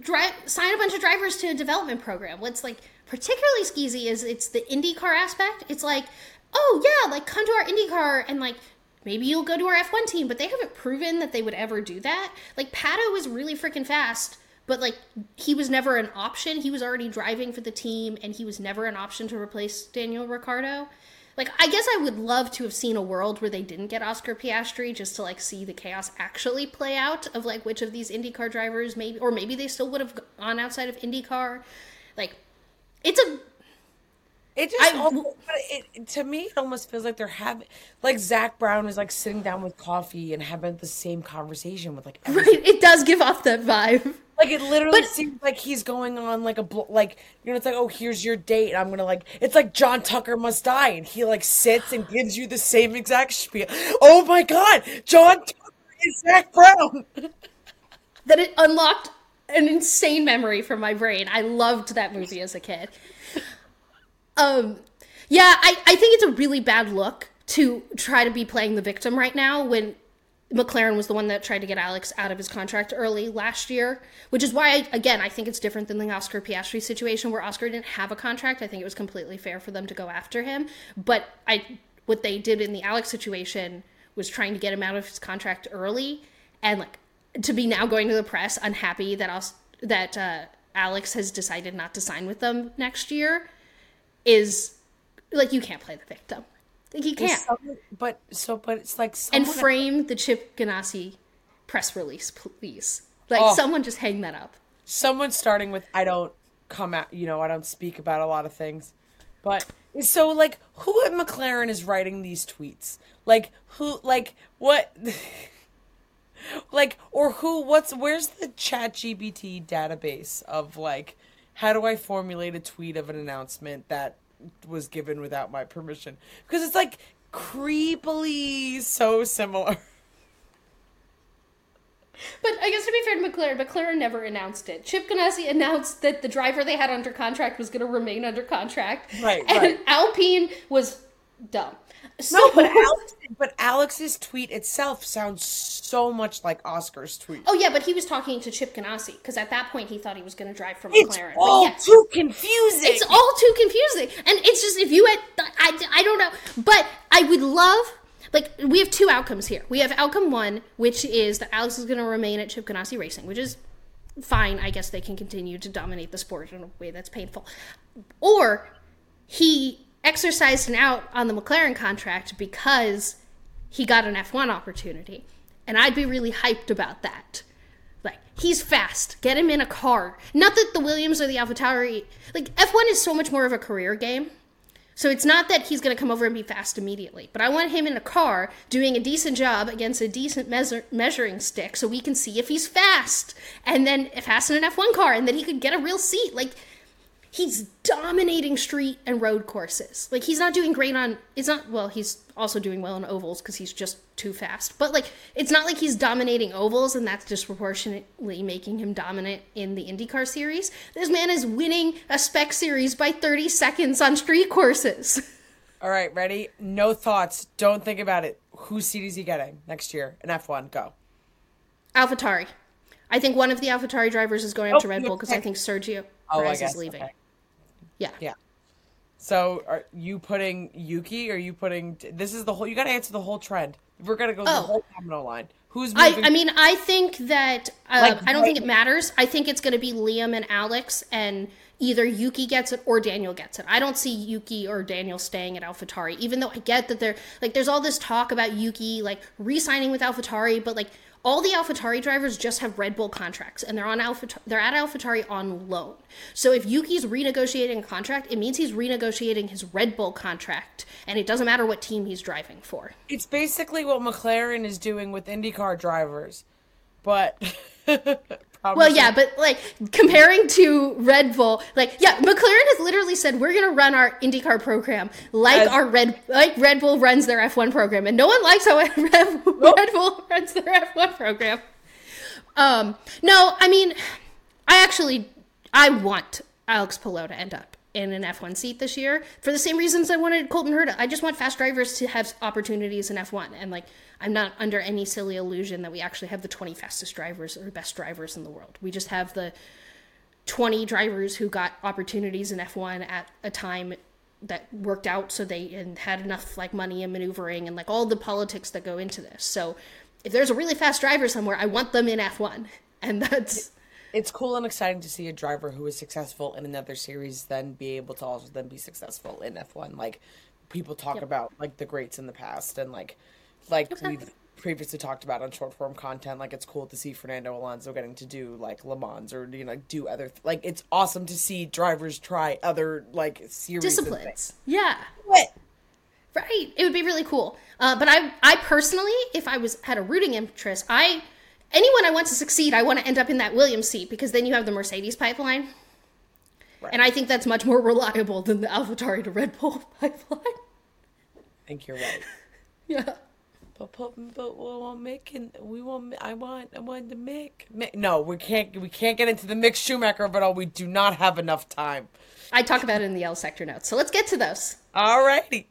drive, sign a bunch of drivers to a development program. What's like, particularly skeezy is it's the IndyCar aspect. It's like, oh yeah, like come to our IndyCar and like maybe you'll go to our F1 team, but they haven't proven that they would ever do that. Like Pato was really freaking fast, but like he was never an option. He was already driving for the team and he was never an option to replace Daniel Ricciardo. Like I guess I would love to have seen a world where they didn't get Oscar Piastri just to like see the chaos actually play out of like which of these IndyCar drivers maybe or maybe they still would have gone outside of IndyCar. Like it's a it just I, almost, it, to me it almost feels like they're having like Zak Brown is like sitting down with coffee and having the same conversation with like right. It does give off that vibe. Like it literally but, seems like he's going on like a like you know it's like oh here's your date I'm gonna like it's like John Tucker must die and he like sits and gives you the same exact spiel. Oh my god, John Tucker is Zak Brown. [laughs] that it unlocked an insane memory from my brain. I loved that movie as a kid. Um, yeah, I, I think it's a really bad look to try to be playing the victim right now when McLaren was the one that tried to get Alex out of his contract early last year, which is why, I, again, I think it's different than the Oscar Piastri situation where Oscar didn't have a contract. I think it was completely fair for them to go after him. But I, what they did in the Alex situation was trying to get him out of his contract early and like to be now going to the press unhappy that I'll, that uh, Alex has decided not to sign with them next year is like you can't play the victim. Like you can't. Someone, but so but it's like and frame the Chip Ganassi press release, please. Like oh, someone just hang that up. Someone starting with I don't come out, you know, I don't speak about a lot of things. But so like who at McLaren is writing these tweets? Like who like what [laughs] like or who what's where's the chat gpt database of like how do i formulate a tweet of an announcement that was given without my permission because it's like creepily so similar But I guess to be fair to McLaren, McLaren never announced it. Chip Ganassi announced that the driver they had under contract was going to remain under contract. Right, and right. Alpine was dumb. So, no, but [laughs] Alex, but Alex's tweet itself sounds so much like Oscar's tweet. Oh yeah, but he was talking to Chip Ganassi because at that point he thought he was going to drive for it's McLaren. all yes, too confusing. It's all too confusing, and it's just if you had, I, I don't know, but I would love. Like we have two outcomes here. We have outcome one, which is that Alex is going to remain at Chip Ganassi Racing, which is fine. I guess they can continue to dominate the sport in a way that's painful, or he exercised an out on the McLaren contract because he got an F1 opportunity. And I'd be really hyped about that. Like, he's fast. Get him in a car. Not that the Williams or the AlphaTauri, like, F1 is so much more of a career game. So it's not that he's going to come over and be fast immediately, but I want him in a car doing a decent job against a decent measure- measuring stick so we can see if he's fast. And then fast in an F1 car, and then he could get a real seat. Like, he's dominating street and road courses. Like he's not doing great on it's not well, he's also doing well on ovals cuz he's just too fast. But like it's not like he's dominating ovals and that's disproportionately making him dominant in the IndyCar series. This man is winning a spec series by 30 seconds on street courses. All right, ready? No thoughts. Don't think about it. Whose seat is he getting next year in F1? Go. AlphaTauri. I think one of the AlphaTauri drivers is going up oh, to Red Bull because I think Sergio oh, Perez is leaving. Okay. Yeah. Yeah. So are you putting Yuki? Or are you putting? This is the whole. You got to answer the whole trend. We're gonna go oh. the whole domino line. Who's moving? I, I mean, I think that uh, like, I don't right think it matters. I think it's going to be Liam and Alex, and either Yuki gets it or Daniel gets it. I don't see Yuki or Daniel staying at AlphaTauri, even though I get that they're like there's all this talk about Yuki like re-signing with AlphaTauri, but like all the AlphaTauri drivers just have Red Bull contracts, and they're on Alpha. They're at AlphaTauri on loan. So if Yuki's renegotiating a contract, it means he's renegotiating his Red Bull contract, and it doesn't matter what team he's driving for. It's basically what McLaren is doing with IndyCar drivers, but. [laughs] Well, yeah, but like comparing to Red Bull, like yeah, McLaren has literally said we're gonna run our IndyCar program like As- our Red like Red Bull runs their F1 program, and no one likes how [laughs] Red, Red Bull runs their F1 program. Um, no, I mean, I actually I want Alex Palou to end up in an F1 seat this year for the same reasons I wanted Colton Herta. I just want fast drivers to have opportunities in F1, and like I'm not under any silly illusion that we actually have the 20 fastest drivers or best drivers in the world. We just have the 20 drivers who got opportunities in F1 at a time that worked out so they and had enough like money and maneuvering and like all the politics that go into this. So if there's a really fast driver somewhere, I want them in F1. And that's it's cool and exciting to see a driver who is successful in another series then be able to also then be successful in F1. Like people talk about like the greats in the past and like like we've previously talked about on short form content. Like it's cool to see Fernando Alonso getting to do like Le Mans or you know do other th- like it's awesome to see drivers try other like series disciplines. Yeah. What? Right. It would be really cool. Uh, but I, I personally, if I was had a rooting interest, I anyone I want to succeed, I want to end up in that Williams seat because then you have the Mercedes pipeline, Right. and I think that's much more reliable than the AlphaTauri to Red Bull [laughs] pipeline. I think you're right. [laughs] Yeah. But but but we make and we want I want I want to make, make no we can't we can't get into the Mick Schumacher but all we do not have enough time. I talk about it in the L sector notes. So let's get to those. Alrighty.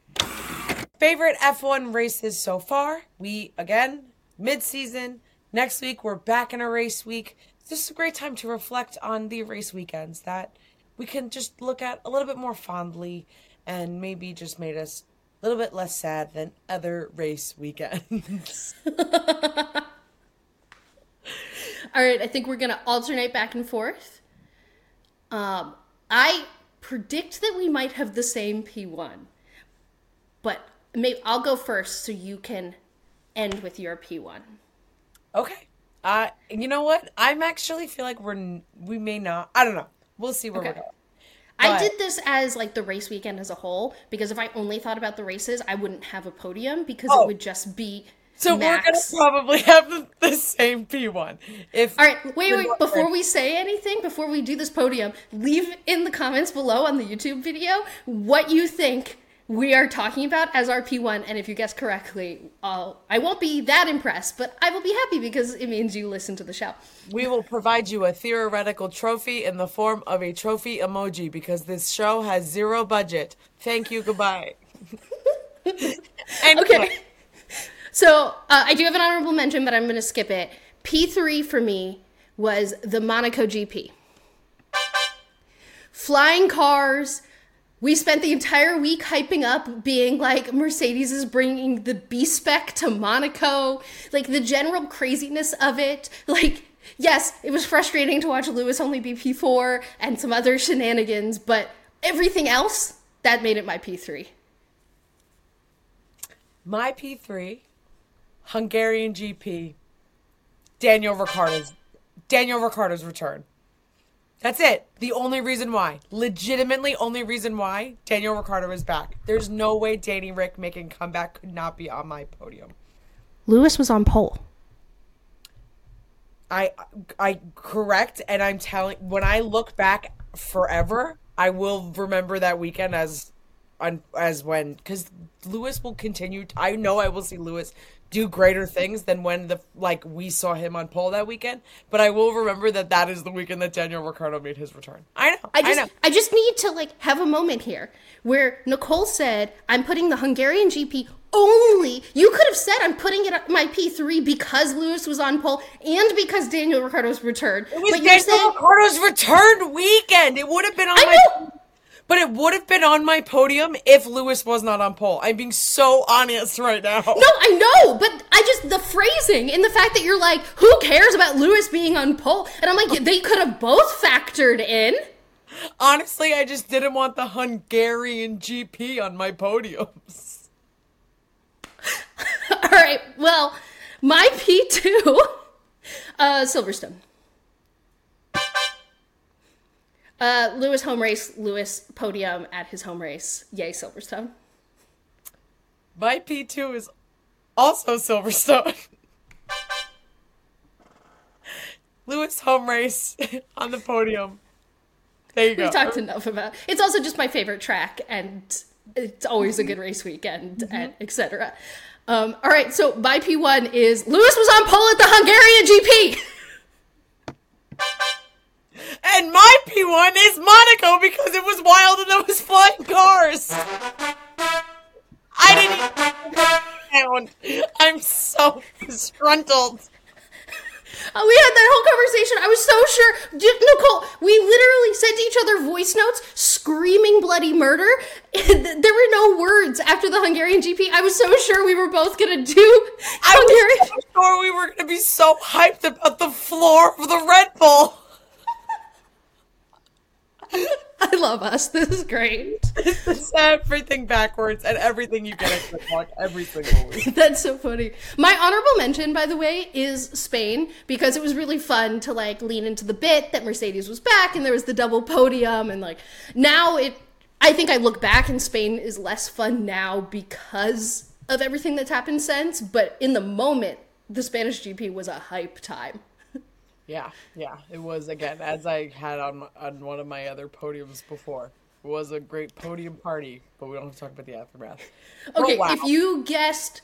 Favorite F1 races so far? We again mid season. Next week we're back in a race week. This is a great time to reflect on the race weekends that we can just look at a little bit more fondly and maybe just made us a little bit less sad than other race weekends. [laughs] [laughs] All right, I think we're gonna alternate back and forth. Um, I predict that we might have the same P1, but maybe I'll go first so you can end with your P1. Okay. Uh, you know what? I'm actually feel like we're we may not. I don't know. We'll see where we're Okay. going. I did this as like the race weekend as a whole because if I only thought about the races, I wouldn't have a podium because Oh. it would just be So max. we're gonna probably have the, the same P1. If All right, wait, wait. Before we say anything, before we do this podium, leave in the comments below on the YouTube video what you think we are talking about as our P1. And if you guess correctly, I'll, I won't be that impressed, but I will be happy because it means you listen to the show. we will provide you a theoretical trophy in the form of a trophy emoji because this show has zero budget. Thank you. Goodbye. [laughs] Anyway, Okay. So uh, I do have an honorable mention, but I'm going to skip it. P3 for me was the Monaco GP. Flying cars. We spent the entire week hyping up, being like, Mercedes is bringing the B spec to Monaco. Like, the general craziness of it. Like, yes, it was frustrating to watch Lewis only be P4 and some other shenanigans, but everything else, that made it my P3. my P3, Hungarian GP, Daniel Ricciardo's Daniel Ricciardo's return. That's it. The only reason why, legitimately only reason why Daniel Ricciardo is back. There's no way Danny Rick making comeback could not be on my podium. Lewis was on pole. I I correct and I'm telling when I look back forever, I will remember that weekend as on as when cuz Lewis will continue I know I will see Lewis do greater things than when the like we saw him on pole that weekend, but I will remember that that is the weekend that Daniel Ricciardo made his return. I know. I just know. I, just need to like have a moment here where Nicole said I'm putting the Hungarian GP only. You could have said I'm putting it my P3 because Lewis was on pole and because Daniel Ricciardo's returned. It was but Daniel saying Ricciardo's return weekend. It would have been on I my know. But it would have been on my podium if Lewis was not on pole. I'm being so honest right now. No, I know, but I just the phrasing and the fact that you're like, who cares about Lewis being on pole? And I'm like, they could have both factored in. Honestly, I just didn't want the Hungarian GP on my podiums. [laughs] All right, well, my P2 Uh, Silverstone. Uh, Lewis home race, Lewis podium at his home race. Yay, Silverstone. My P2 is also Silverstone. [laughs] Lewis home race [laughs] on the podium. There you go. We talked enough about. It's also just my favorite track, and it's always a good race weekend, and etc. Um, all right, so my P one is Lewis was on pole at the Hungarian GP. And my P1 is Monaco because it was wild and there was flying cars. I didn't even. I'm so disgruntled. Uh, we had that whole conversation. I was so sure. Nicole, we literally sent each other voice notes screaming bloody murder. [laughs] there were no words after the Hungarian GP. I was so sure we were both going to do I Hungarian. was so sure we were going to be so hyped about the floor of the Red Bull. [laughs] I love us. This is great. It's everything backwards and everything you get at Bull every single week. [laughs] That's so funny. My honorable mention, by the way, is Spain because it was really fun to like lean into the bit that Mercedes was back and there was the double podium and like now it. I think I look back and Spain is less fun now because of everything that's happened since. But in the moment, the Spanish GP was a hype time. Yeah, yeah, it was again as I had on on one of my other podiums before. It was a great podium party, but we don't have to talk about the aftermath. Okay, wow. if you guessed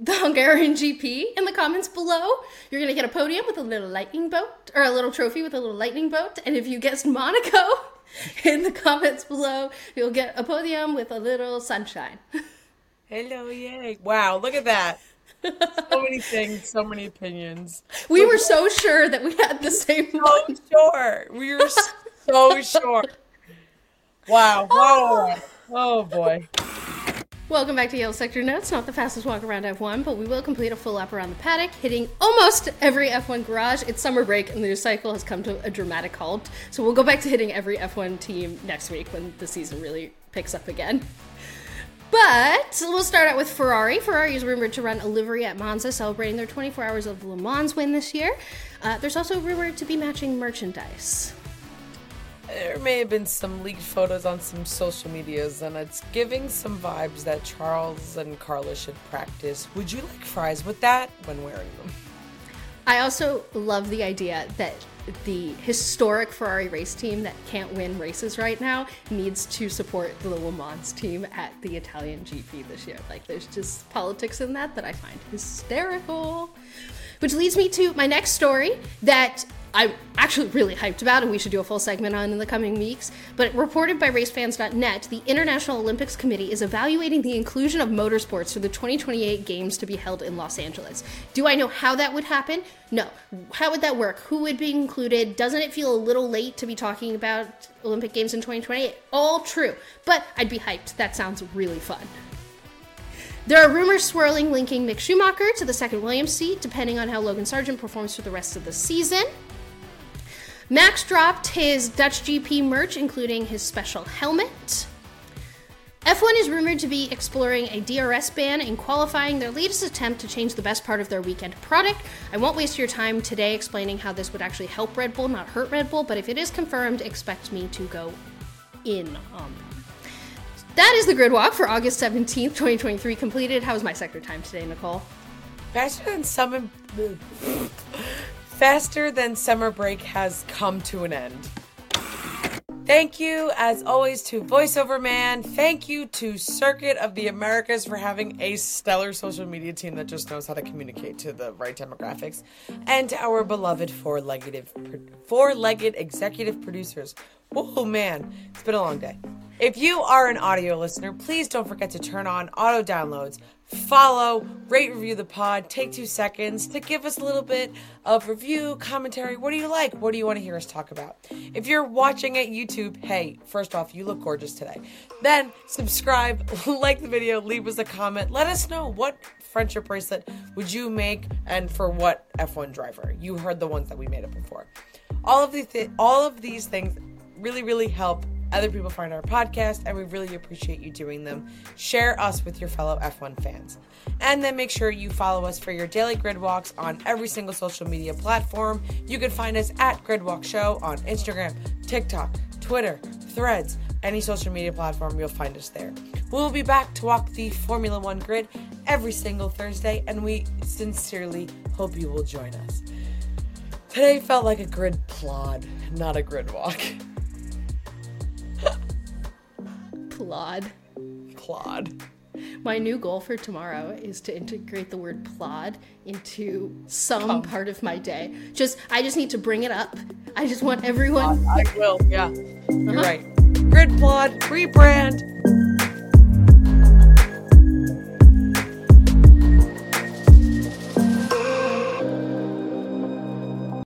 the Hungarian GP in the comments below, you're gonna get a podium with a little lightning boat, or a little trophy with a little lightning boat. And if you guessed Monaco [laughs] in the comments below, you'll get a podium with a little sunshine. [laughs] hello, yay! Wow, look at that. So many things, so many opinions. We were so sure that we had the same So one. sure, we were so sure. Wow! Whoa! Oh. oh boy! Welcome back to Yellow Sector Notes. Not the fastest walk around F1, but we will complete a full lap around the paddock, hitting almost every F1 garage. It's summer break, and the news cycle has come to a dramatic halt. So we'll go back to hitting every F1 team next week when the season really picks up again. But we'll start out with Ferrari. Ferrari is rumored to run a livery at Monza, celebrating their 24 hours of Le Mans win this year. Uh, there's also rumored to be matching merchandise. There may have been some leaked photos on some social medias, and it's giving some vibes that Charles and Carla should practice. Would you like fries with that when wearing them? I also love the idea that the historic Ferrari race team that can't win races right now needs to support the Le Mans team at the Italian GP this year. Like, there's just politics in that that I find hysterical. Which leads me to my next story that I'm actually really hyped about, and we should do a full segment on in the coming weeks. But reported by racefans.net, the International Olympics Committee is evaluating the inclusion of motorsports for the 2028 Games to be held in Los Angeles. Do I know how that would happen? No. How would that work? Who would be included? Doesn't it feel a little late to be talking about Olympic Games in 2028? All true. But I'd be hyped. That sounds really fun. There are rumors swirling linking Mick Schumacher to the second Williams seat, depending on how Logan Sargeant performs for the rest of the season. Max dropped his Dutch GP merch, including his special helmet. F1 is rumored to be exploring a DRS ban in qualifying their latest attempt to change the best part of their weekend product. I won't waste your time today explaining how this would actually help Red Bull, not hurt Red Bull, but if it is confirmed, expect me to go in on them. That is the grid walk for August 17th, 2023 completed. How was my sector time today, Nicole? Faster than summer, faster than summer break has come to an end. Thank you, as always, to VoiceOver Man. Thank you to Circuit of the Americas for having a stellar social media team that just knows how to communicate to the right demographics, and to our beloved four-legged four-legged executive producers. Oh man, it's been a long day. If you are an audio listener, please don't forget to turn on auto downloads, follow, rate, review the pod. Take two seconds to give us a little bit of review, commentary. What do you like? What do you want to hear us talk about? If you're watching at YouTube, hey, first off, you look gorgeous today. Then subscribe, [laughs] like the video, leave us a comment. Let us know what friendship bracelet would you make and for what F1 driver. You heard the ones that we made up before. All of these, th- all of these things really, really help other people find our podcast, and we really appreciate you doing them. Share us with your fellow F1 fans. And then make sure you follow us for your daily grid walks on every single social media platform. You can find us at Gridwalk Show on Instagram, TikTok, Twitter, Threads, any social media platform, you'll find us there. We'll be back to walk the Formula One grid every single Thursday, and we sincerely hope you will join us. Today felt like a grid plod, not a grid walk. [laughs] Plod. Plod. My new goal for tomorrow is to integrate the word plod into some part of my day. Just I just need to bring it up. I just want everyone I will, yeah. You're uh-huh. right. Grid plod, rebrand.